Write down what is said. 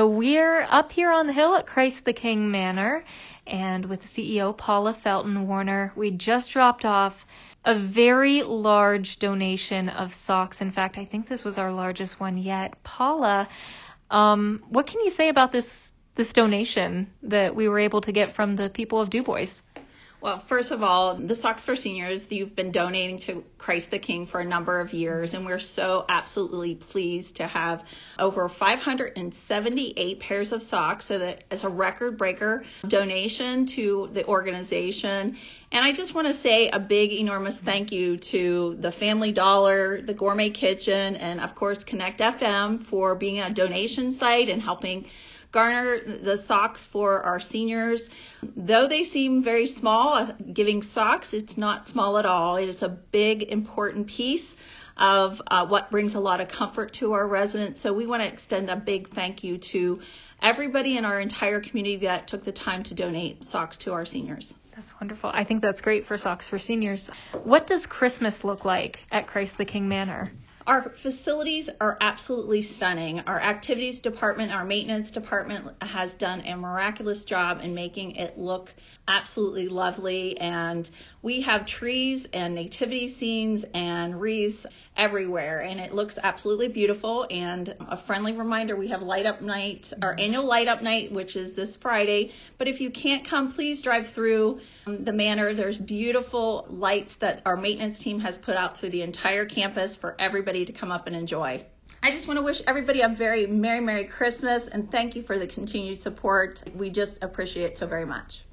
So we're up here on the hill at Christ the King Manor and with CEO Paula Felton Warner. We just dropped off a very large donation of socks. In fact, I think this was our largest one yet. Paula, um, what can you say about this this donation that we were able to get from the people of Dubois? Well, first of all, the Socks for Seniors, you've been donating to Christ the King for a number of years, and we're so absolutely pleased to have over 578 pairs of socks. So that is a record breaker donation to the organization. And I just want to say a big, enormous thank you to the Family Dollar, the Gourmet Kitchen, and of course Connect FM for being a donation site and helping garner the socks for our seniors. Though they seem very small, uh, giving socks, it's not small at all. It is a big, important piece of uh, what brings a lot of comfort to our residents. So we want to extend a big thank you to everybody in our entire community that took the time to donate socks to our seniors. That's wonderful. I think that's great for Socks for Seniors. What does Christmas look like at Christ the King Manor? Our facilities are absolutely stunning. Our activities department, our maintenance department has done a miraculous job in making it look absolutely lovely. And we have trees and nativity scenes and wreaths everywhere, and it looks absolutely beautiful. And a friendly reminder we have light up night, our annual light up night, which is this Friday. But if you can't come, please drive through um, the manor. There's beautiful lights that our maintenance team has put out through the entire campus for to come up and enjoy. I just want to wish everybody a very Merry, Merry Christmas and thank you for the continued support. We just appreciate it so very much.